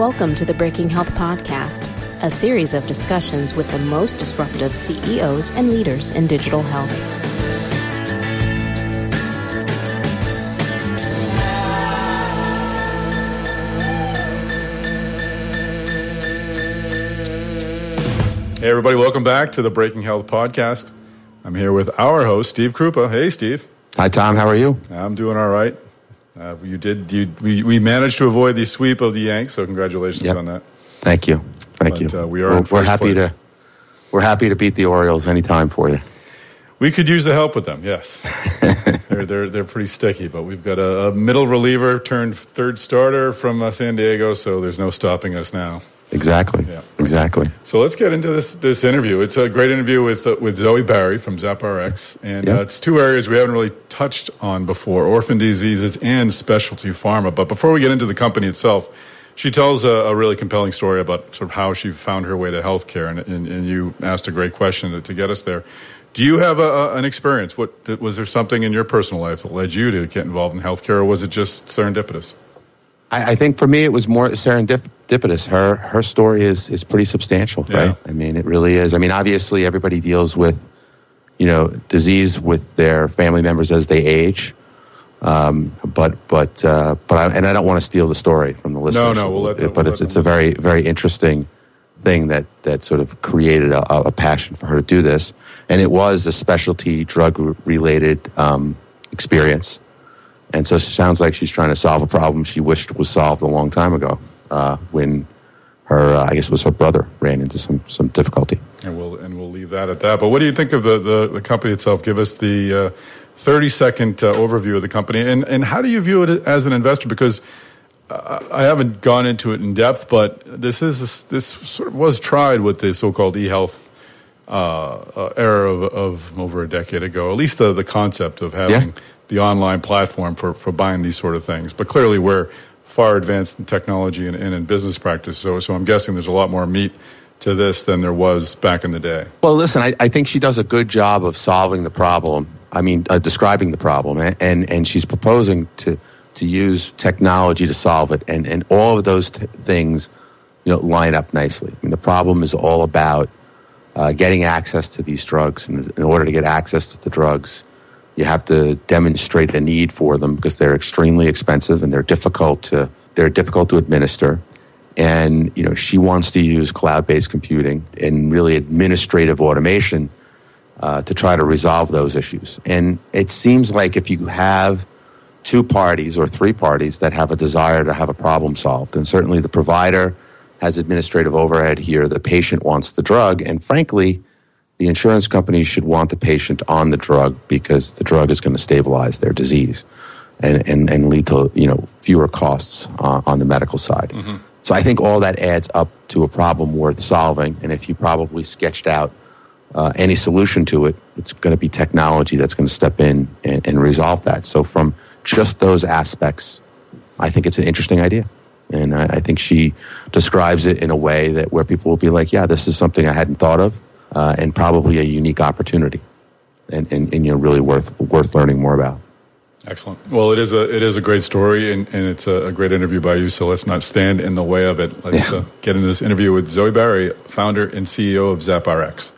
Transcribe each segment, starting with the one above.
Welcome to the Breaking Health Podcast, a series of discussions with the most disruptive CEOs and leaders in digital health. Hey, everybody, welcome back to the Breaking Health Podcast. I'm here with our host, Steve Krupa. Hey, Steve. Hi, Tom. How are you? I'm doing all right. Uh, you did. You, we, we managed to avoid the sweep of the Yanks, so congratulations Yep. on that. Thank you. Thank But, you. uh, we are We're, we're happy place. to we're happy to beat the Orioles anytime for you. We could use the help with them. Yes, they're they're they're pretty sticky, but we've got a, a middle reliever turned third starter from uh, San Diego, so there's no stopping us now. Exactly. Yeah. Exactly. So let's get into this this interview. It's a great interview with uh, with Zoe Barry from ZapRx, and Yeah. uh, it's two areas we haven't really touched on before: orphan diseases and specialty pharma. But before we get into the company itself, she tells a, a really compelling story about sort of how she found her way to healthcare, and, and, and you asked a great question to, to get us there. Do you have a, a, an experience? What was there something in your personal life that led you to get involved in healthcare, or was it just serendipitous? I, I think for me it was more serendipitous. Her her story is is pretty substantial, Yeah. right? I mean, it really is. I mean, obviously everybody deals with you know disease with their family members as they age. Um, but but uh, but I, and I don't want to steal the story from the listeners. no, no, we'll let the- but we'll it's it's them a very very interesting thing that that sort of created a, a passion for her to do this, and it was a specialty drug related um, experience. And so it sounds like she's trying to solve a problem she wished was solved a long time ago uh, when her, uh, I guess it was her brother, ran into some, some difficulty. And we'll and we'll leave that at that. But what do you think of the, the, the company itself? Give us the uh, thirty second uh, overview of the company, and and how do you view it as an investor? Because I haven't gone into it in depth, but this is this sort of was tried with the so called e health. Uh, uh, era of, of over a decade ago, at least the, the concept of having Yeah. The online platform for, for buying these sort of things. But clearly, we're far advanced in technology and, and in business practice. So, so I'm guessing there's a lot more meat to this than there was back in the day. Well, listen, I, I think she does a good job of solving the problem. I mean, uh, describing the problem, a- and and she's proposing to to use technology to solve it, and and all of those t- things, you know, line up nicely. I mean, the problem is all about uh, getting access to these drugs, and in order to get access to the drugs, you have to demonstrate a need for them because they're extremely expensive and they're difficult to they're difficult to administer. And you know, she wants to use cloud-based computing and really administrative automation uh, to try to resolve those issues. And it seems like if you have two parties or three parties that have a desire to have a problem solved, and certainly the provider has administrative overhead here, the patient wants the drug, and frankly, the insurance company should want the patient on the drug because the drug is going to stabilize their disease and, and, and lead to you know fewer costs uh, on the medical side. So I think all that adds up to a problem worth solving. And if you probably sketched out uh, any solution to it, it's going to be technology that's going to step in and, and resolve that. So from just those aspects, I think it's an interesting idea. And I, I think she describes it in a way that where people will be like, yeah, this is something I hadn't thought of, uh, and probably a unique opportunity, and, and, and you know really worth worth learning more about. Excellent. Well, it is a it is a great story, and, and it's a, a great interview by you. So let's not stand in the way of it. Let's Yeah. uh, get into this interview with Zoe Barry, founder and CEO of ZapRx.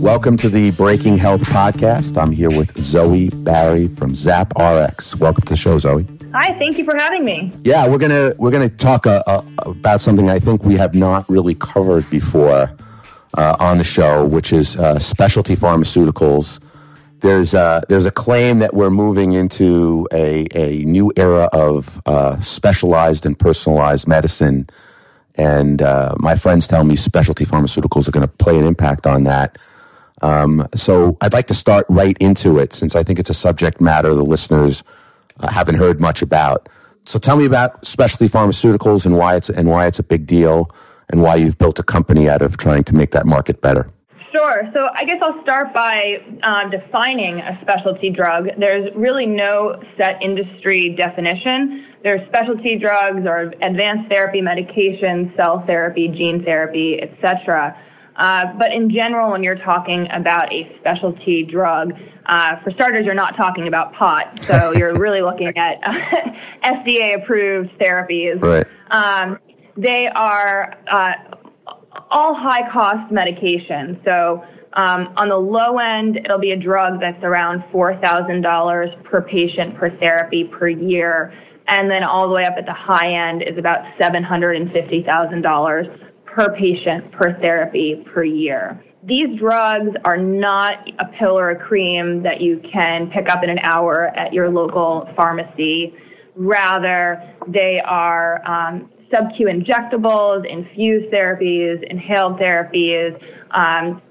Welcome to the Breaking Health Podcast. I'm here with Zoe Barry from ZapRx. Welcome to the show, Zoe. Hi, thank you for having me. Yeah, we're gonna we're gonna talk uh, uh, about something I think we have not really covered before uh, on the show, which is uh, specialty pharmaceuticals. There's uh, there's a claim that we're moving into a a new era of uh, specialized and personalized medicine, and my friends tell me specialty pharmaceuticals are going to play an impact on that. Um, so I'd like to start right into it, since I think it's a subject matter the listeners uh, haven't heard much about. So tell me about specialty pharmaceuticals and why it's and why it's a big deal, and why you've built a company out of trying to make that market better. Sure. So I guess I'll start by um, defining a specialty drug. There's really no set industry definition. There's specialty drugs or advanced therapy medications, cell therapy, gene therapy, etc. Uh, but in general, when you're talking about a specialty drug, uh, for starters, you're not talking about pot, so you're really looking at FDA-approved therapies. Right. Um, they are uh, all high-cost medications. So um, on the low end, it'll be a drug that's around $4,000 per patient per therapy per year. And then all the way up at the high end is about $750,000 per patient per therapy per year. These drugs are not a pill or a cream that you can pick up in an hour at your local pharmacy. Rather, they are um, sub-Q injectables, infused therapies, inhaled therapies. Um,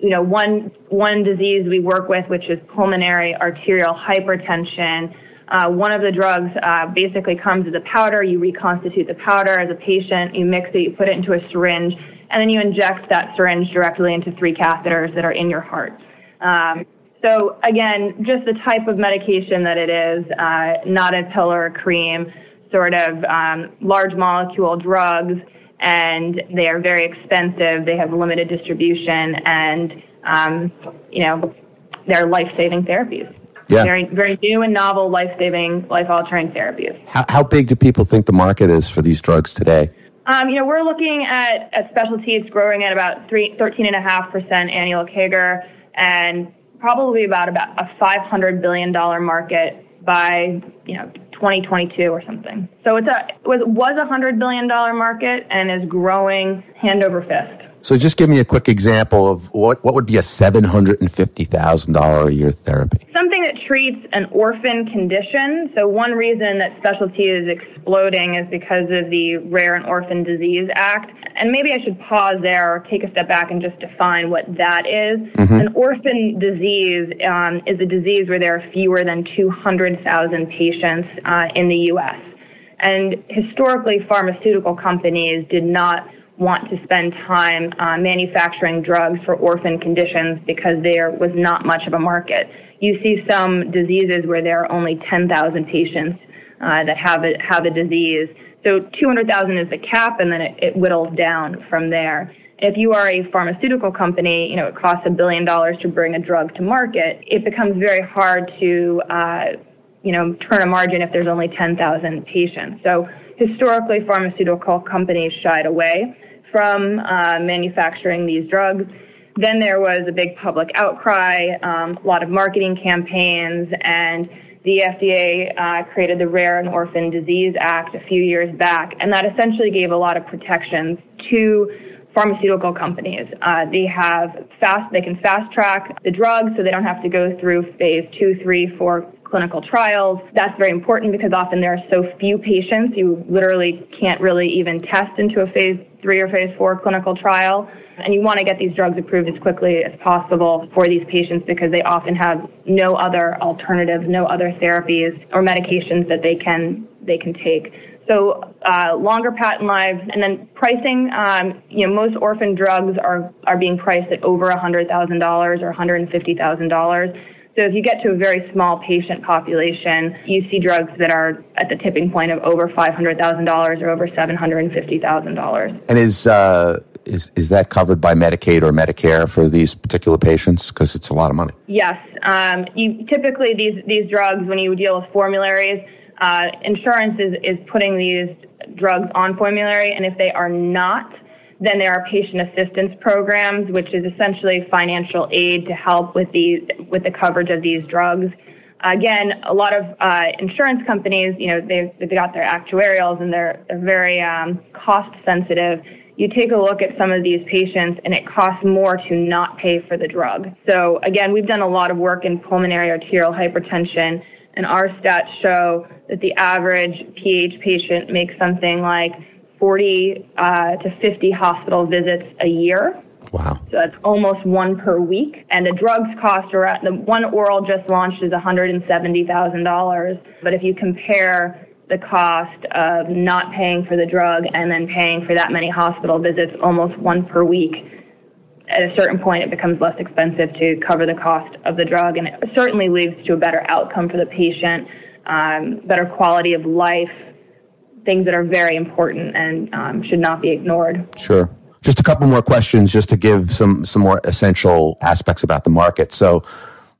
you know, one one disease we work with, which is pulmonary arterial hypertension. Uh, one of the drugs uh, basically comes as a powder. You reconstitute the powder as a patient. You mix it. You put it into a syringe, and then you inject that syringe directly into three catheters that are in your heart. Um, so again, just the type of medication that it is, uh, not a pill or a cream, sort of um, large molecule drugs, and they are very expensive. They have limited distribution, and um, you know, they're life-saving therapies. Yeah. Very, very new and novel, life-saving, life-altering therapies. How, how big do people think the market is for these drugs today? Um, you know, we're looking at, at specialties growing at about three, 13.5% annual CAGR and probably about, about a $500 billion market by, you know, 2022 or something. So it's a, it was, was a $100 billion market and is growing hand over fist. So just give me a quick example of what, what would be a $750,000 a year therapy? Something that treats an orphan condition. So one reason that specialty is exploding is because of the Rare and Orphan Disease Act. And maybe I should pause there or take a step back and just define what that is. Mm-hmm. An orphan disease um, is a disease where there are fewer than 200,000 patients uh, in the U.S. And historically, pharmaceutical companies did not want to spend time uh, manufacturing drugs for orphan conditions because there was not much of a market. You see some diseases where there are only 10,000 patients uh, that have a, have a disease. So 200,000 is the cap, and then it, it whittles down from there. If you are a pharmaceutical company, you know, it costs a billion dollars to bring a drug to market. It becomes very hard to, uh, you know, turn a margin if there's only 10,000 patients. So historically, pharmaceutical companies shied away from uh, manufacturing these drugs. Then there was a big public outcry, um, a lot of marketing campaigns, and the FDA uh, created the Rare and Orphan Disease Act a few years back, and that essentially gave a lot of protections to pharmaceutical companies. Uh, they have fast, they can fast track the drugs, so they don't have to go through phase two, three, four clinical trials. That's very important because often there are so few patients, you literally can't really even test into a phase three or phase four clinical trial. And you want to get these drugs approved as quickly as possible for these patients because they often have no other alternatives, no other therapies or medications that they can they can take. So uh, longer patent lives, and then pricing. Um, you know, most orphan drugs are are being priced at over $100,000 or $150,000 so if you get to a very small patient population, you see drugs that are at the tipping point of over $500,000 or over $750,000. And is, uh, is, is that covered by Medicaid or Medicare for these particular patients? Because it's a lot of money. Yes. Um, you, typically, these, these drugs, when you deal with formularies, uh, insurance is, is putting these drugs on formulary, and if they are not, then there are patient assistance programs, which is essentially financial aid to help with the with the coverage of these drugs. Again, a lot of uh, insurance companies, you know, they've, they've got their actuarials and they're, they're very um, cost sensitive. You take a look at some of these patients and it costs more to not pay for the drug. So again, we've done a lot of work in pulmonary arterial hypertension and our stats show that the average PH patient makes something like 40 uh, to 50 hospital visits a year. Wow. So that's almost one per week. And the drugs cost around, the one oral just launched is $170,000. But if you compare the cost of not paying for the drug and then paying for that many hospital visits, almost one per week, at a certain point it becomes less expensive to cover the cost of the drug. And it certainly leads to a better outcome for the patient, um, better quality of life, things that are very important and um, should not be ignored. Sure. just a couple more questions just to give some some more essential aspects about the market. So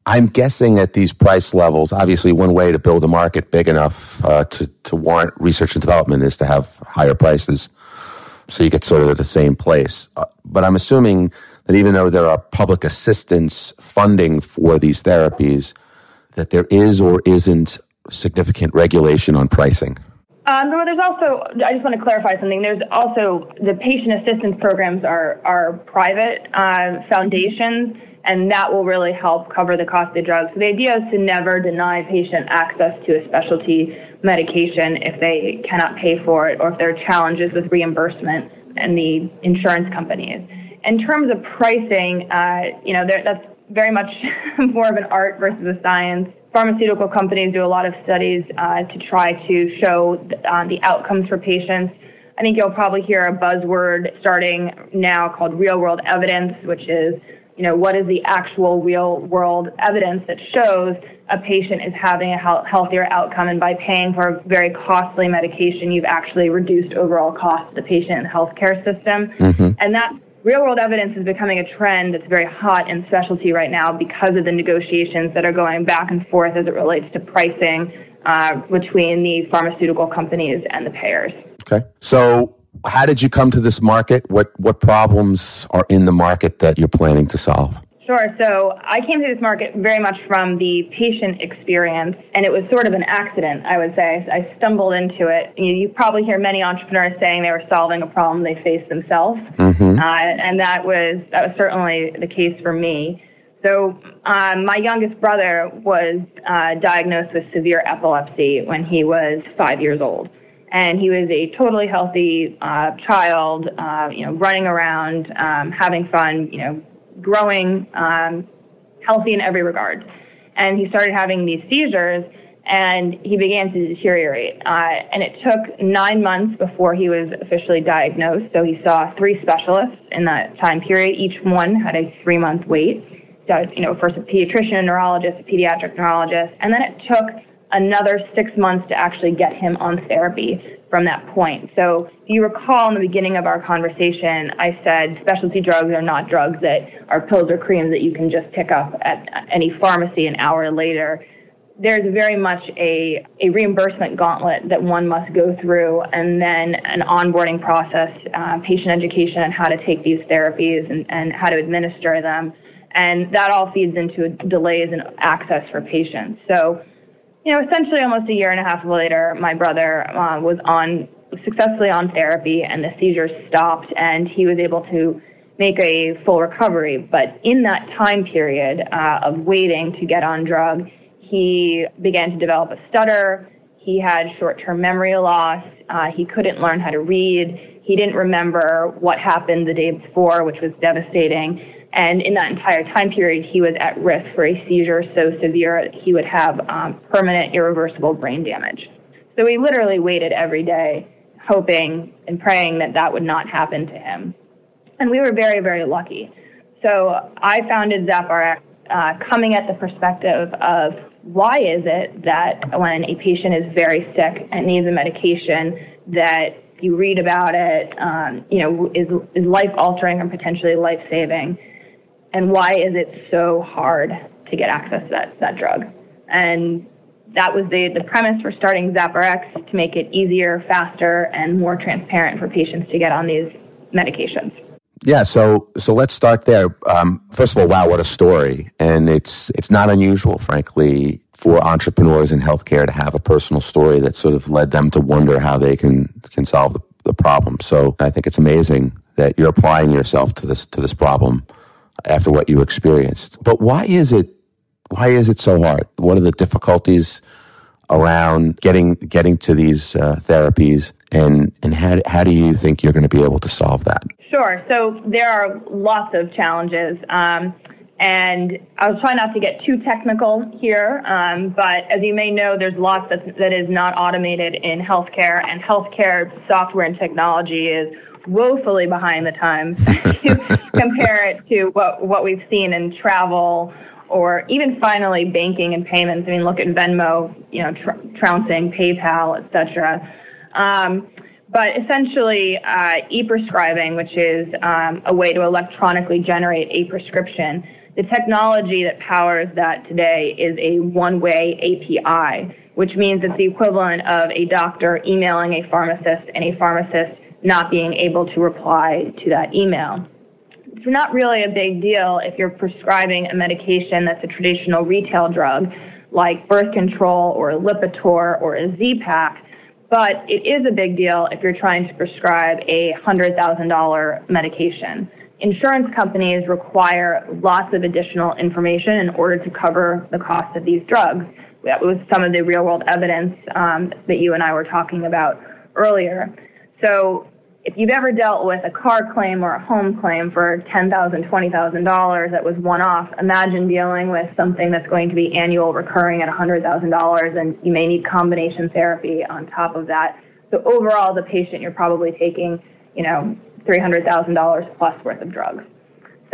I'm guessing at these price levels, obviously one way to build a market big enough uh, to, to warrant research and development is to have higher prices. So you get sort of at the same place. Uh, but I'm assuming that even though there are public assistance funding for these therapies, that there is or isn't significant regulation on pricing. Um, there's also, I just want to clarify something. There's also the patient assistance programs are, are private uh, foundations, and that will really help cover the cost of drugs. So the idea is to never deny patient access to a specialty medication if they cannot pay for it or if there are challenges with reimbursement and the insurance companies. In terms of pricing, uh, you know, that's very much more of an art versus a science pharmaceutical companies do a lot of studies uh, to try to show uh, the outcomes for patients. I think you'll probably hear a buzzword starting now called real world evidence, which is, you know, what is the actual real world evidence that shows a patient is having a healthier outcome and by paying for a very costly medication, you've actually reduced overall cost to the patient and healthcare system. Mm-hmm. And that real world evidence is becoming a trend that's very hot in specialty right now because of the negotiations that are going back and forth as it relates to pricing uh, between the pharmaceutical companies and the payers. Okay. So, how did you come to this market? What what problems are in the market that you're planning to solve? Sure. So I came to this market very much from the patient experience, and it was sort of an accident, I would say. I stumbled into it. You, you probably hear many entrepreneurs saying they were solving a problem they faced themselves, mm-hmm. uh, and that was that was certainly the case for me. So um, my youngest brother was uh, diagnosed with severe epilepsy when he was five years old and he was a totally healthy uh, child, uh, you know, running around, um, having fun, you know, growing, um, healthy in every regard. And he started having these seizures and he began to deteriorate. Uh, and it took nine months before he was officially diagnosed. So he saw three specialists in that time period. Each one had a three month wait. So, you know, first a pediatrician, a neurologist, a pediatric neurologist. And then it took another six months to actually get him on therapy from that point. So if you recall in the beginning of our conversation, I said specialty drugs are not drugs that are pills or creams that you can just pick up at any pharmacy an hour later. There's very much a, a reimbursement gauntlet that one must go through and then an onboarding process, uh, patient education on how to take these therapies and, and how to administer them. And that all feeds into delays in access for patients. So you know, essentially almost a year and a half later, my brother uh, was on successfully on therapy and the seizures stopped and he was able to make a full recovery. But in that time period uh, of waiting to get on drug, he began to develop a stutter. He had short-term memory loss. Uh, he couldn't learn how to read. He didn't remember what happened the day before, which was devastating. And in that entire time period, he was at risk for a seizure so severe he would have um, permanent, irreversible brain damage. So we literally waited every day, hoping and praying that that would not happen to him. And we were very, very lucky. So I founded ZapRx uh, coming at the perspective of why is it that when a patient is very sick and needs a medication that you read about it, um, you know, is, is life altering or potentially life saving and why is it so hard to get access to that, that drug? And that was the, the premise for starting ZapRx to make it easier, faster, and more transparent for patients to get on these medications. Yeah, so so let's start there. Um, first of all, wow, what a story! And it's it's not unusual, frankly, for entrepreneurs in healthcare to have a personal story that sort of led them to wonder how they can can solve the, the problem. So I think it's amazing that you're applying yourself to this to this problem after what you experienced. But why is it why is it so hard? What are the difficulties around getting getting to these uh, therapies, and and how how do you think you're going to be able to solve that? Sure. So there are lots of challenges. Um, and I'll try not to get too technical here, um, but as you may know, there's lots that, that is not automated in healthcare, and healthcare software and technology is woefully behind the times compare it to what what we've seen in travel or even finally banking and payments. I mean, look at Venmo, you know, tr- trouncing PayPal, etc. Um, But essentially, uh, e-prescribing, which is um, a way to electronically generate a prescription, the technology that powers that today is a one-way API, which means it's the equivalent of a doctor emailing a pharmacist and a pharmacist not being able to reply to that email. It's not really a big deal if you're prescribing a medication that's a traditional retail drug like birth control or Lipitor or a Z-Pak, but it is a big deal if you're trying to prescribe a $100,000 medication. Insurance companies require lots of additional information in order to cover the cost of these drugs. That was some of the real world evidence um, that you and I were talking about earlier. So if you've ever dealt with a car claim or a home claim for $10,000, $20,000 that was one off, imagine dealing with something that's going to be annual recurring at $100,000 and you may need combination therapy on top of that. So overall, the patient, you're probably taking, you know, $300,000 plus worth of drugs.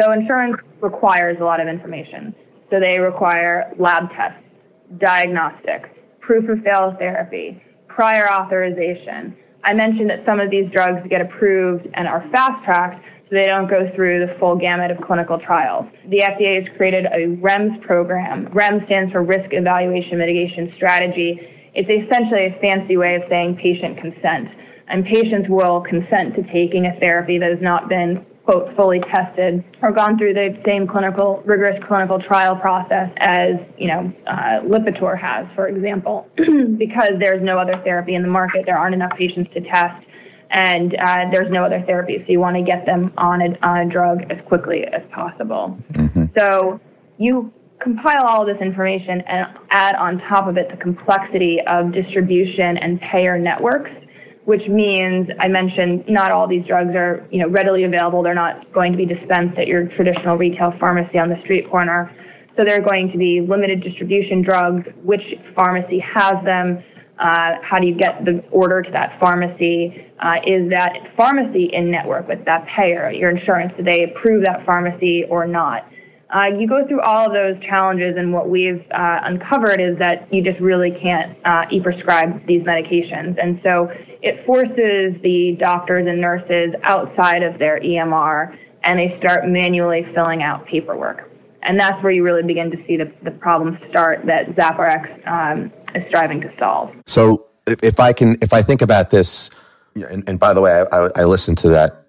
So insurance requires a lot of information. So they require lab tests, diagnostics, proof of failed therapy, prior authorization, I mentioned that some of these drugs get approved and are fast tracked so they don't go through the full gamut of clinical trials. The FDA has created a REMS program. REMS stands for Risk Evaluation Mitigation Strategy. It's essentially a fancy way of saying patient consent. And patients will consent to taking a therapy that has not been quote, fully tested or gone through the same clinical, rigorous clinical trial process as, you know, uh, Lipitor has, for example, because there's no other therapy in the market. There aren't enough patients to test and uh, there's no other therapy. So you want to get them on a, on a drug as quickly as possible. Mm-hmm. So you compile all this information and add on top of it the complexity of distribution and payer networks which means I mentioned not all these drugs are, you know, readily available. They're not going to be dispensed at your traditional retail pharmacy on the street corner. So they're going to be limited distribution drugs. Which pharmacy has them? Uh, how do you get the order to that pharmacy? Uh, is that pharmacy in network with that payer, your insurance? Do they approve that pharmacy or not? Uh, you go through all of those challenges, and what we've uh, uncovered is that you just really can't uh, e-prescribe these medications. And so it forces the doctors and nurses outside of their EMR, and they start manually filling out paperwork. And that's where you really begin to see the, the problems start that ZapRx um, is striving to solve. So if I can, if I think about this, and, and by the way, I, I listened to that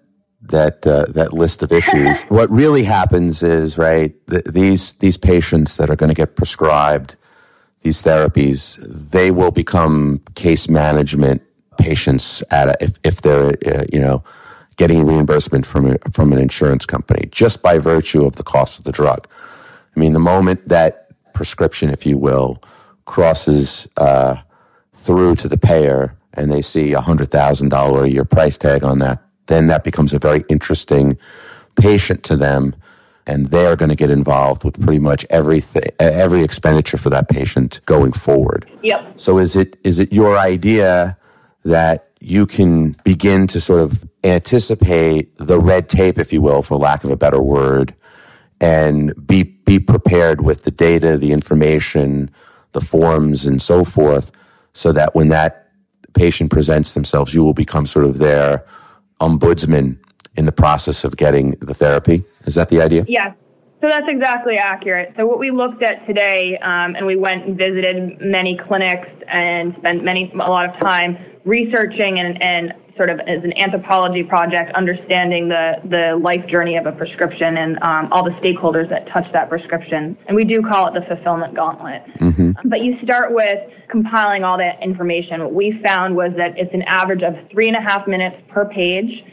that uh, that list of issues. what really happens is right th- these these patients that are going to get prescribed these therapies, they will become case management patients at a, if if they're uh, you know getting reimbursement from a, from an insurance company just by virtue of the cost of the drug. I mean, the moment that prescription, if you will, crosses uh, through to the payer and they see a hundred thousand dollar a year price tag on that then that becomes a very interesting patient to them and they're going to get involved with pretty much everything every expenditure for that patient going forward. Yep. So is it is it your idea that you can begin to sort of anticipate the red tape if you will for lack of a better word and be be prepared with the data, the information, the forms and so forth so that when that patient presents themselves you will become sort of their ombudsman in the process of getting the therapy. Is that the idea? Yes. So that's exactly accurate. So what we looked at today, um, and we went and visited many clinics and spent many a lot of time researching and, and sort of as an anthropology project, understanding the the life journey of a prescription and um, all the stakeholders that touch that prescription. And we do call it the fulfillment gauntlet. Mm-hmm. But you start with compiling all that information. What we found was that it's an average of three and a half minutes per page.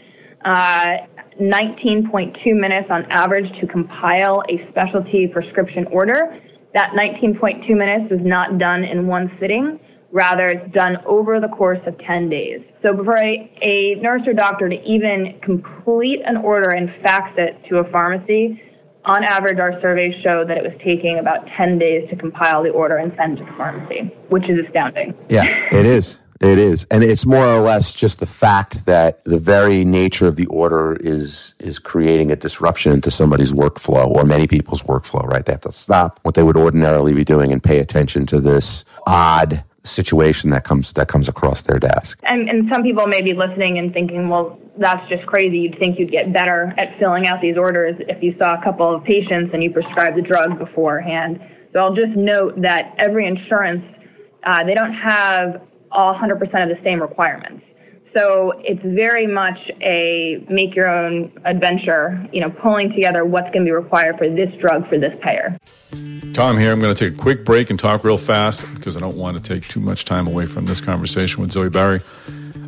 Uh, 19.2 minutes on average to compile a specialty prescription order. That 19.2 minutes is not done in one sitting. Rather, it's done over the course of 10 days. So for a, a nurse or doctor to even complete an order and fax it to a pharmacy, on average, our surveys show that it was taking about 10 days to compile the order and send to the pharmacy, which is astounding. Yeah, it is. It is, and it's more or less just the fact that the very nature of the order is is creating a disruption into somebody's workflow or many people's workflow. Right, they have to stop what they would ordinarily be doing and pay attention to this odd situation that comes that comes across their desk. And, and some people may be listening and thinking, well, that's just crazy. You'd think you'd get better at filling out these orders if you saw a couple of patients and you prescribed the drug beforehand. So I'll just note that every insurance, uh, they don't have all 100% of the same requirements. So it's very much a make your own adventure, you know, pulling together what's going to be required for this drug for this payer. Tom here. I'm going to take a quick break and talk real fast because I don't want to take too much time away from this conversation with Zoe Barry.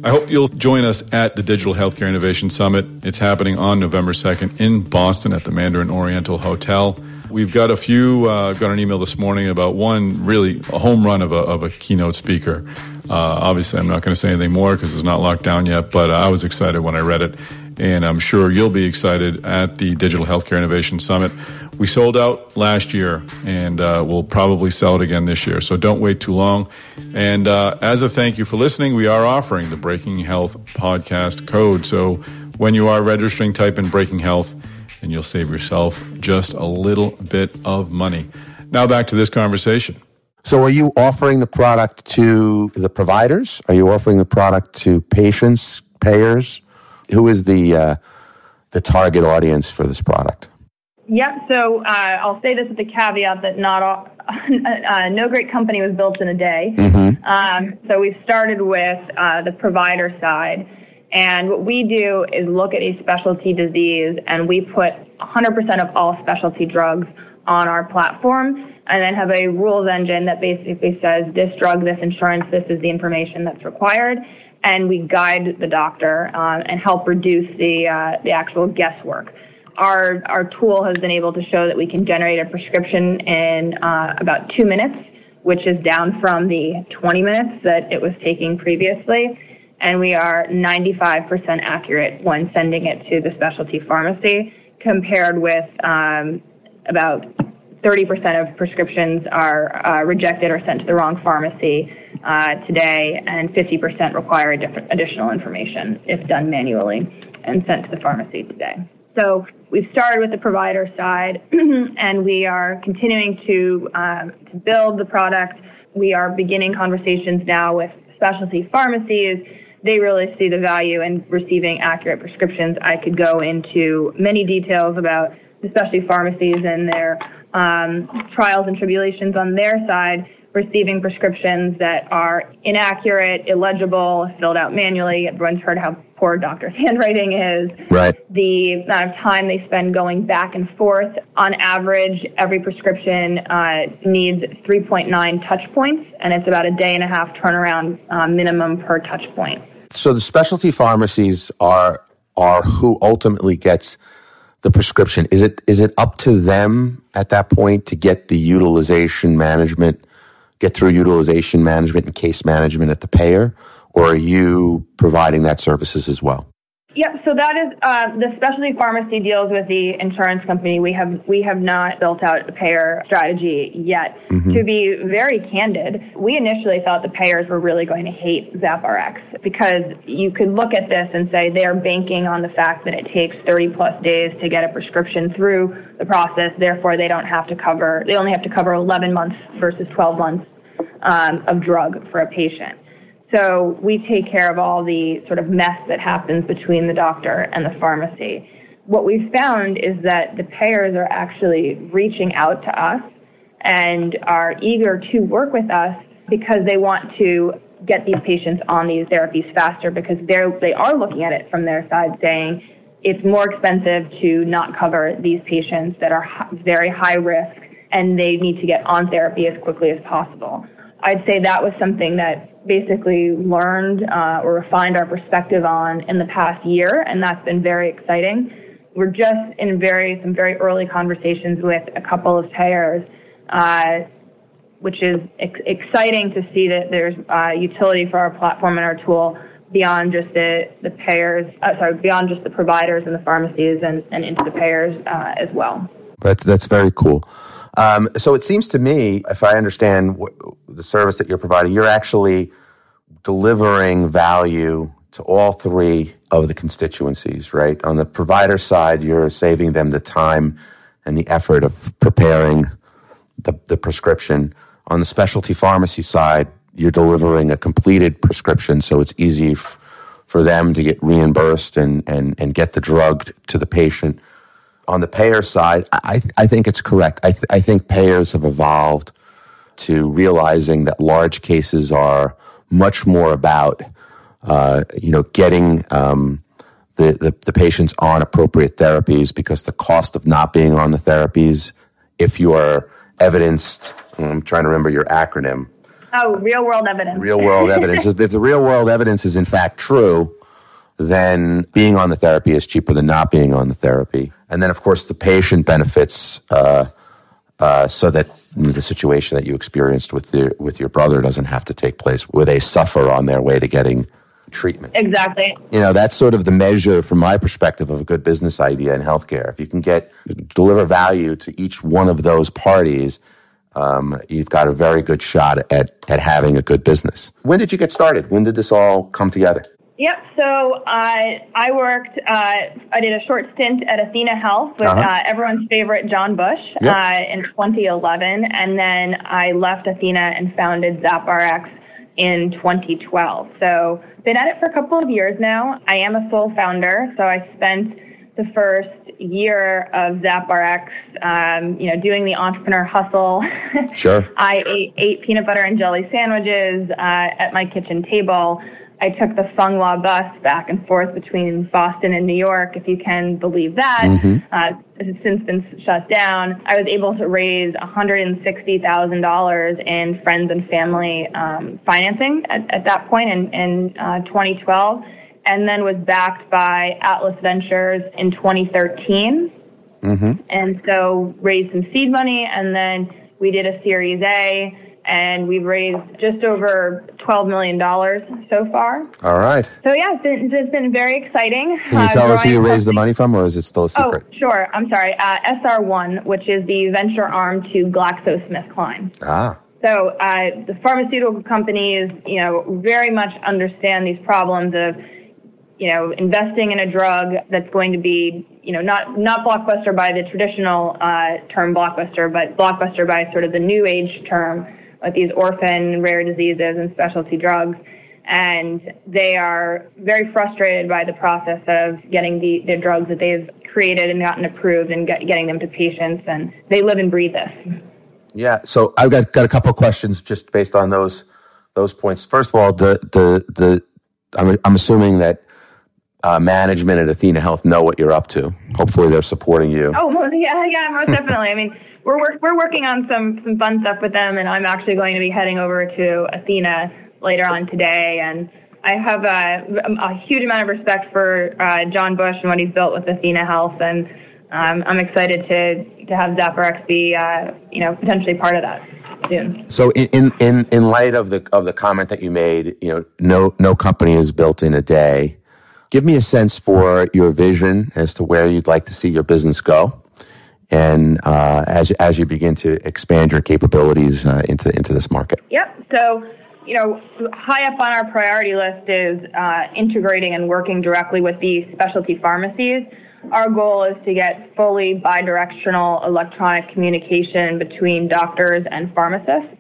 I hope you'll join us at the Digital Healthcare Innovation Summit. It's happening on November 2nd in Boston at the Mandarin Oriental Hotel. We've got a few, uh, got an email this morning about one really a home run of a, of a keynote speaker. Uh, obviously, I'm not going to say anything more because it's not locked down yet, but I was excited when I read it. And I'm sure you'll be excited at the Digital Healthcare Innovation Summit. We sold out last year and uh, we'll probably sell it again this year. So don't wait too long. And uh, as a thank you for listening, we are offering the Breaking Health podcast code. So when you are registering, type in Breaking Health and you'll save yourself just a little bit of money. Now back to this conversation. So, are you offering the product to the providers? Are you offering the product to patients, payers? Who is the uh, the target audience for this product? Yep. So uh, I'll say this with the caveat that not all, uh, no great company was built in a day. Mm-hmm. Um, so we started with uh, the provider side. And what we do is look at a specialty disease and we put 100% of all specialty drugs on our platform and then have a rules engine that basically says this drug, this insurance, this is the information that's required. And we guide the doctor um, and help reduce the, uh, the actual guesswork. Our, our tool has been able to show that we can generate a prescription in uh, about two minutes, which is down from the 20 minutes that it was taking previously and we are 95% accurate when sending it to the specialty pharmacy, compared with um, about 30% of prescriptions are uh, rejected or sent to the wrong pharmacy uh, today, and 50% require additional information if done manually and sent to the pharmacy today. So we've started with the provider side, and we are continuing to, um, to build the product. We are beginning conversations now with specialty pharmacies they really see the value in receiving accurate prescriptions. I could go into many details about specialty pharmacies and their um, trials and tribulations on their side, receiving prescriptions that are inaccurate, illegible, filled out manually. Everyone's heard how poor doctors' handwriting is. Right. The amount of time they spend going back and forth. On average, every prescription uh, needs 3.9 touch points, and it's about a day and a half turnaround uh, minimum per touch point. So the specialty pharmacies are are who ultimately gets the prescription. Is it is it up to them at that point to get the utilization management, get through utilization management and case management at the payer, or are you providing that services as well? Yep. So that is uh, the specialty pharmacy deals with the insurance company. We have we have not built out a payer strategy yet. Mm-hmm. To be very candid, we initially thought the payers were really going to hate ZapRx because you could look at this and say they're banking on the fact that it takes 30 plus days to get a prescription through the process. Therefore, they don't have to cover. They only have to cover 11 months versus 12 months um, of drug for a patient. So we take care of all the sort of mess that happens between the doctor and the pharmacy. What we've found is that the payers are actually reaching out to us and are eager to work with us because they want to get these patients on these therapies faster because they're, they are looking at it from their side saying it's more expensive to not cover these patients that are very high risk and they need to get on therapy as quickly as possible. I'd say that was something that basically learned uh, or refined our perspective on in the past year, and that's been very exciting. We're just in very some very early conversations with a couple of payers, uh, which is ex- exciting to see that there's uh, utility for our platform and our tool beyond just the the payers, uh, sorry, beyond just the providers and the pharmacies and, and into the payers uh, as well. That's that's very cool. Um, so it seems to me, if I understand what, the service that you're providing, you're actually delivering value to all three of the constituencies, right? On the provider side, you're saving them the time and the effort of preparing the, the prescription. On the specialty pharmacy side, you're delivering a completed prescription, so it's easy f- for them to get reimbursed and, and, and get the drug to the patient. On the payer side, I, I think it's correct. I, th- I think payers have evolved to realizing that large cases are much more about, uh, you know, getting um, the, the, the patients on appropriate therapies because the cost of not being on the therapies, if you are evidenced, I'm trying to remember your acronym. Oh, real world evidence. Real world evidence. if the real world evidence is in fact true, then being on the therapy is cheaper than not being on the therapy. And then, of course, the patient benefits uh, uh, so that the situation that you experienced with your, with your brother doesn't have to take place where they suffer on their way to getting treatment. Exactly. You know, that's sort of the measure from my perspective of a good business idea in healthcare. If you can get deliver value to each one of those parties, um, you've got a very good shot at, at having a good business. When did you get started? When did this all come together? Yep. So uh, I worked. Uh, I did a short stint at Athena Health with Uh-huh. uh, everyone's favorite John Bush Yep. uh, in 2011, and then I left Athena and founded ZapRx in 2012. So been at it for a couple of years now. I am a sole founder, so I spent the first year of ZapRx, um, you know, doing the entrepreneur hustle. Sure. I ate, ate peanut butter and jelly sandwiches uh, at my kitchen table. I took the Fung Wah bus back and forth between Boston and New York, if you can believe that. Uh, it's since been shut down. I was able to raise $160,000 in friends and family um, financing at, at that point in, in uh, 2012, and then was backed by Atlas Ventures in 2013 and so raised some seed money and then we did a series a and we've raised just over $12 million so far All right. so yeah it's been, it's been very exciting Can you Uh, tell us who you raised the money from, or is it still a secret? Oh, sure. I'm sorry. Uh, SR1, which is the venture arm to GlaxoSmithKline. Ah. So uh, the pharmaceutical companies, you know, very much understand these problems of, you know, investing in a drug that's going to be, you know, not not blockbuster by the traditional uh, term blockbuster, but blockbuster by sort of the new age term with these orphan rare diseases and specialty drugs. And they are very frustrated by the process of getting the, the drugs that they've created and gotten approved and get, getting them to patients. And they live and breathe this. Yeah. So I've got got a couple of questions just based on those those points. First of all, the the the I'm I'm assuming that uh, management at Athena Health know what you're up to. Hopefully, they're supporting you. Oh, well, yeah, yeah, most definitely. I mean, we're work, we're working on some some fun stuff with them, and I'm actually going to be heading over to Athena later on today. And I have a, a huge amount of respect for uh, John Bush and what he's built with Athena Health, and um, I'm excited to to have ZapRx be uh, you know potentially part of that soon. So in, in in light of the of the comment that you made, you know, no no company is built in a day. Give me a sense for your vision as to where you'd like to see your business go, and uh, as as you begin to expand your capabilities uh, into into this market. Yep. So, you know, high up on our priority list is uh, integrating and working directly with the specialty pharmacies. Our goal is to get fully bidirectional electronic communication between doctors and pharmacists.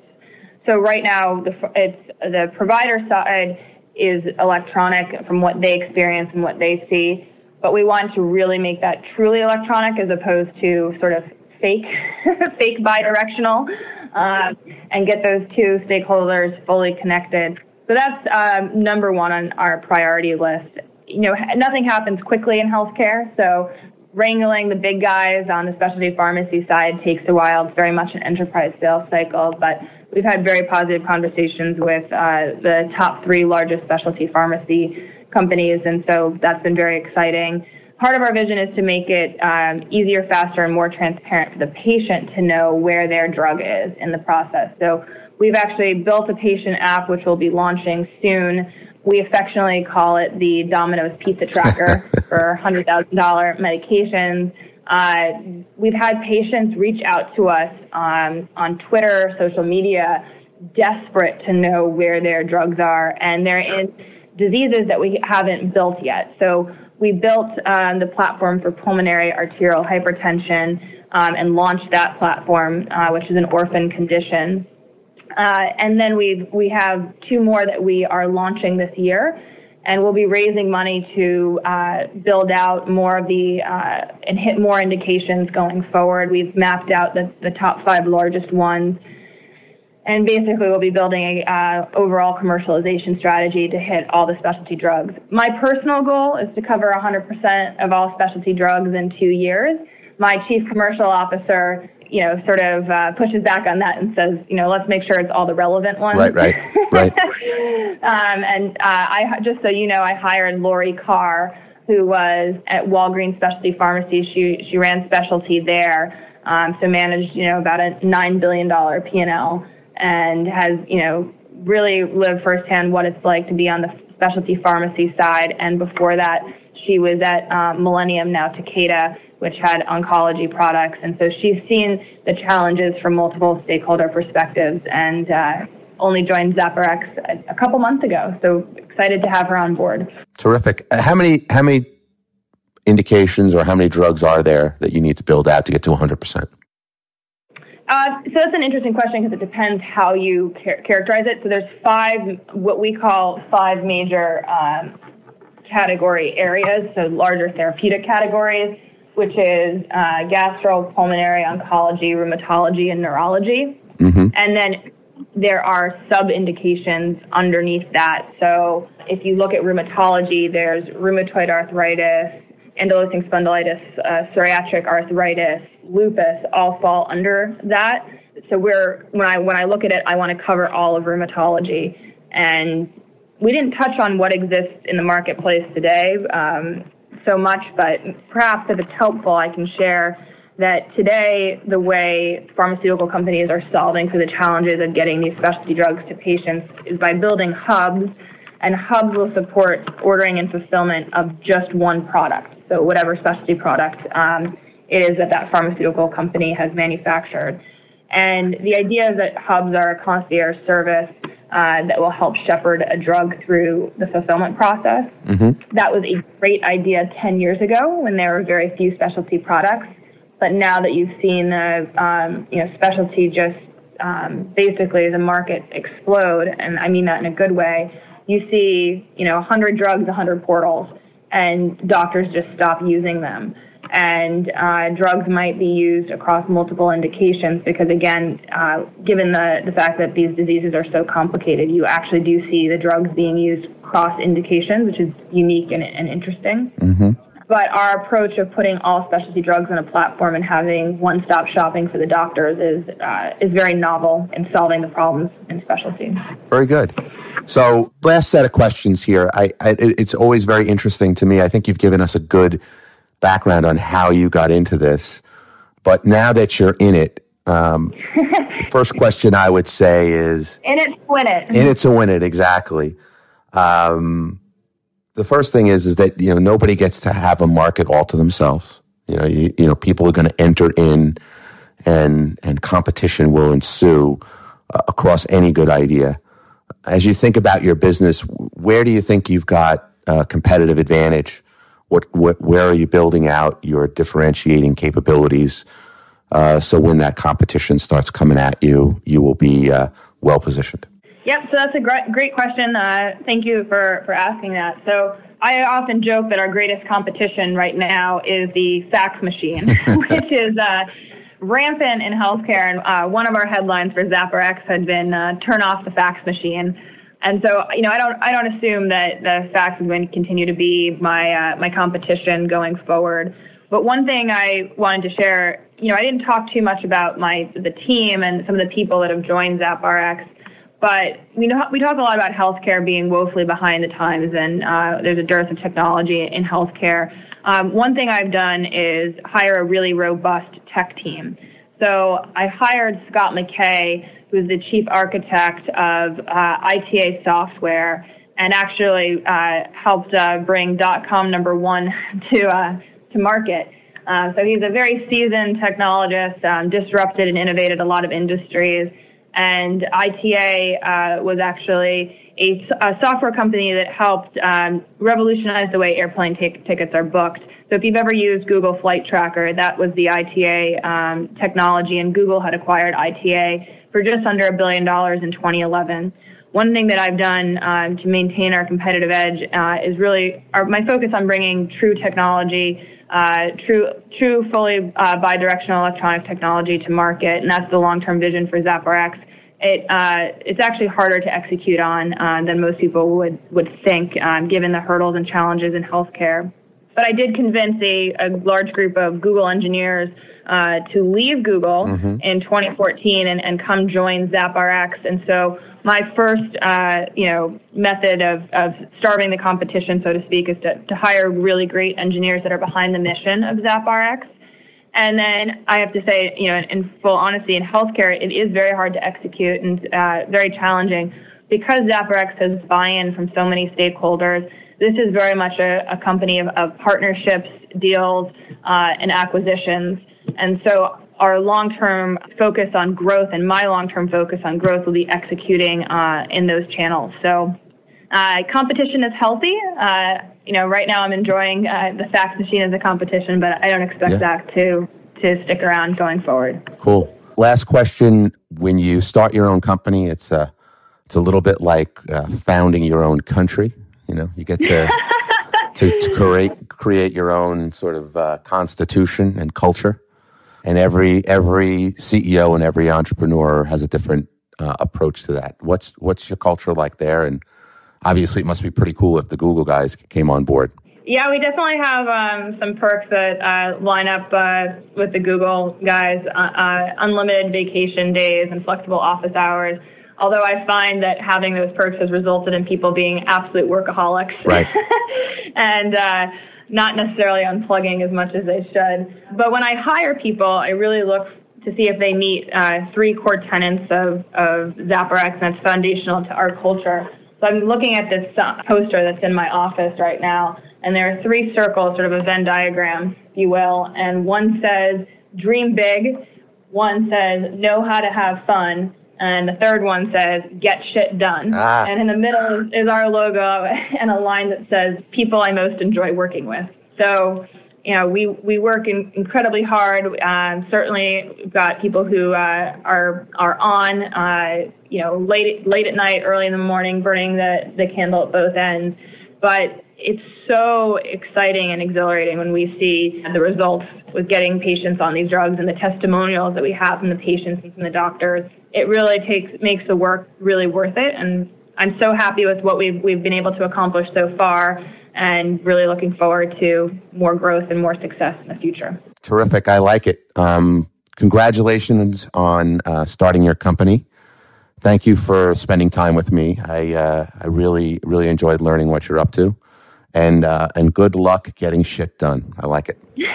So right now, the, it's the provider side is electronic from what they experience and what they see, but we want to really make that truly electronic as opposed to sort of fake, fake bidirectional, uh, and get those two stakeholders fully connected. So that's um, number one on our priority list. You know, nothing happens quickly in healthcare, so wrangling the big guys on the specialty pharmacy side takes a while. It's very much an enterprise sales cycle, but we've had very positive conversations with uh, the top three largest specialty pharmacy companies, and so that's been very exciting. Part of our vision is to make it um, easier, faster, and more transparent for the patient to know where their drug is in the process. So we've actually built a patient app which will be launching soon. We affectionately call it the Domino's Pizza Tracker for $100,000 medications. Uh, we've had patients reach out to us um, on Twitter, social media, desperate to know where their drugs are, and they're in diseases that we haven't built yet. So we built um, the platform for pulmonary arterial hypertension um, and launched that platform, uh, which is an orphan condition. Uh, and then we we have two more that we are launching this year, and we'll be raising money to uh, build out more of the uh, and hit more indications going forward. We've mapped out the, the top five largest ones, and basically we'll be building a uh, overall commercialization strategy to hit all the specialty drugs. My personal goal is to cover 100% of all specialty drugs in two years. My chief commercial officer you know, sort of uh, pushes back on that and says, you know, let's make sure it's all the relevant ones. Right, right, right. um, and uh, I just so you know, I hired Lori Carr, who was at Walgreens Specialty Pharmacy. She she ran specialty there, um, so managed you know about a nine billion dollar P and L, and has you know really lived firsthand what it's like to be on the specialty pharmacy side. And before that, she was at uh, Millennium, now Takeda which had oncology products. And so she's seen the challenges from multiple stakeholder perspectives and uh, only joined ZapRx a, a couple months ago. So excited to have her on board. Terrific. Uh, how many, how many indications or how many drugs are there that you need to build out to get to 100%? Uh, so that's an interesting question because it depends how you char- characterize it. So there's five, what we call five major um, category areas, so larger therapeutic categories which is uh, gastropulmonary oncology, rheumatology, and neurology. Mm-hmm. And then there are sub indications underneath that. So if you look at rheumatology, there's rheumatoid arthritis, ankylosing spondylitis, uh, psoriatic arthritis, lupus, all fall under that. So we're when I when I look at it, I want to cover all of rheumatology, and we didn't touch on what exists in the marketplace today. Um, so much, but perhaps if it's helpful, I can share that today the way pharmaceutical companies are solving for the challenges of getting these specialty drugs to patients is by building hubs, and hubs will support ordering and fulfillment of just one product. So whatever specialty product um, is that that pharmaceutical company has manufactured. And the idea is that hubs are a concierge service uh, that will help shepherd a drug through the fulfillment process. Mm-hmm. That was a great idea 10 years ago when there were very few specialty products. But now that you've seen the um, you know specialty just um, basically the market explode, and I mean that in a good way, you see you know 100 drugs, 100 portals, and doctors just stop using them and uh, drugs might be used across multiple indications because, again, uh, given the, the fact that these diseases are so complicated, you actually do see the drugs being used cross indications, which is unique and, and interesting. Mm-hmm. But our approach of putting all specialty drugs on a platform and having one-stop shopping for the doctors is uh, is very novel in solving the problems in specialty. Very good. So, last set of questions here. I, I, it's always very interesting to me. I think you've given us a good background on how you got into this. But now that you're in it, um, the first question I would say is In it to win it. In it to win it, exactly. Um, the first thing is is that you know nobody gets to have a market all to themselves. You know, you, you know people are going to enter in, and and competition will ensue uh, across any good idea. As you think about your business, where do you think you've got a competitive advantage what, what where are you building out your differentiating capabilities? Uh, so when that competition starts coming at you, you will be uh, well positioned. Yep, so that's a great, great question. Uh, thank you for, for asking that. So I often joke that our greatest competition right now is the fax machine, which is uh, rampant in healthcare. And uh, one of our headlines for ZapRx had been uh, "Turn off the fax machine." And so, you know, I don't, I don't assume that the fax is going to continue to be my, uh, my competition going forward. But one thing I wanted to share, you know, I didn't talk too much about my, the team and some of the people that have joined ZapRx, but we know, we talk a lot about healthcare being woefully behind the times and, uh, there's a dearth of technology in healthcare. Um, one thing I've done is hire a really robust tech team. So I hired Scott McKay, who's the chief architect of uh, ITA software, and actually uh, helped uh, bring dot .com number one to uh, to market. Uh, so he's a very seasoned technologist, um, disrupted and innovated a lot of industries, And ITA uh, was actually a, a, software company that helped um, revolutionize the way airplane t- tickets are booked. So if you've ever used Google Flight Tracker, that was the ITA um, technology, and Google had acquired ITA for just under a billion dollars in 2011 one thing that I've done um, to maintain our competitive edge uh, is really our, my focus on bringing true technology, uh, true, true fully uh, bidirectional electronic technology to market, and that's the long-term vision for ZapRx. It, uh, it's actually harder to execute on uh, than most people would, would think, um, given the hurdles and challenges in healthcare. But I did convince a, a large group of Google engineers uh, to leave Google mm-hmm. in 2014 and, and come join ZapRx. And so my first, uh, you know, method of, of starving the competition, so to speak, is to, to hire really great engineers that are behind the mission of ZapRx. And then I have to say, you know, in, full honesty, in healthcare, it is very hard to execute and uh, very challenging because ZapRx has buy-in from so many stakeholders. This is very much a, a company of, of partnerships, deals, uh, and acquisitions. And so our long-term focus on growth and my long-term focus on growth will be executing uh, in those channels. So uh, competition is healthy. Uh, you know, right now I'm enjoying uh, the fax machine as a competition, but I don't expect yeah. that to to stick around going forward. Cool. Last question: When you start your own company, it's a it's a little bit like uh, founding your own country. You know, you get to to, to create create your own sort of uh, constitution and culture and every every CEO and every entrepreneur has a different uh, approach to that. What's what's your culture like there? And obviously, it must be pretty cool if the Google guys came on board. Yeah, we definitely have um, some perks that uh, line up uh, with the Google guys: uh, uh, unlimited vacation days and flexible office hours. Although I find that having those perks has resulted in people being absolute workaholics. Right. and uh, not necessarily unplugging as much as they should. But when I hire people, I really look to see if they meet uh, three core tenets of, of ZapRx, and it's foundational to our culture. So I'm looking at this uh, poster that's in my office right now, and there are three circles, sort of a Venn diagram, if you will, and one says dream big, one says know how to have fun, and the third one says get shit done. Ah. And in the middle is, our logo and a line that says people I most enjoy working with. So, you know, we, we work in, incredibly hard. Um, certainly we've got people who uh, are, are on, uh, you know, late, late at night, early in the morning, burning the, the candle at both ends. But it's so exciting and exhilarating when we see the results with getting patients on these drugs and the testimonials that we have from the patients and from the doctors. It really takes makes the work really worth it, and I'm so happy with what we've we've been able to accomplish so far, and really looking forward to more growth and more success in the future. Terrific! I like it. Um, congratulations on uh, starting your company thank you for spending time with me. I uh, I really really enjoyed learning what you're up to and uh, and good luck getting shit done. I like it.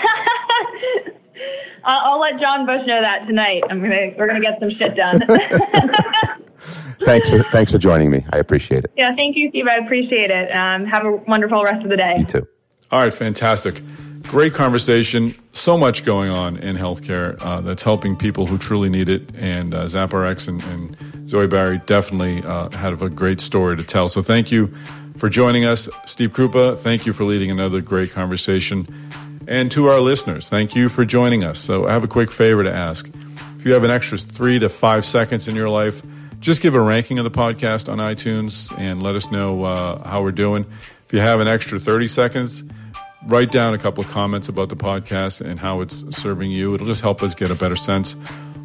I'll let John Bush know that tonight. I'm gonna we're gonna get some shit done. thanks for thanks for joining me. I appreciate it. Yeah, thank you, Steve. I appreciate it. Um, have a wonderful rest of the day. You too. All right, fantastic. Great conversation. So much going on in healthcare uh, that's helping people who truly need it. And uh, ZapRx and, and Zoe Barry definitely uh, had a great story to tell. So thank you for joining us. Steve Krupa, thank you for leading another great conversation. And to our listeners, thank you for joining us. So I have a quick favor to ask. If you have an extra three to five seconds in your life, just give a ranking of the podcast on iTunes and let us know uh, how we're doing. If you have an extra 30 seconds, write down a couple of comments about the podcast and how it's serving you. It'll just help us get a better sense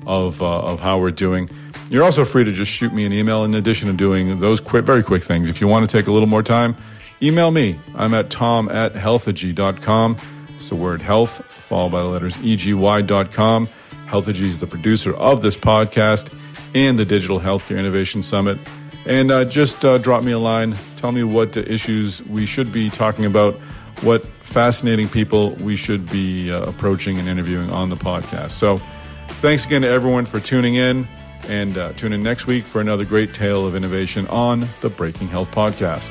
of, uh, of how we're doing. You're also free to just shoot me an email in addition to doing those quick, very quick things. If you want to take a little more time, email me. I'm at tom at healthegy.com. It's the word health, followed by the letters EGY.com. Healthegy is the producer of this podcast and the Digital Healthcare Innovation Summit. And uh, just uh, drop me a line. Tell me what issues we should be talking about, what fascinating people we should be uh, approaching and interviewing on the podcast. So, thanks again to everyone for tuning in. And uh, tune in next week for another great tale of innovation on the Breaking Health Podcast.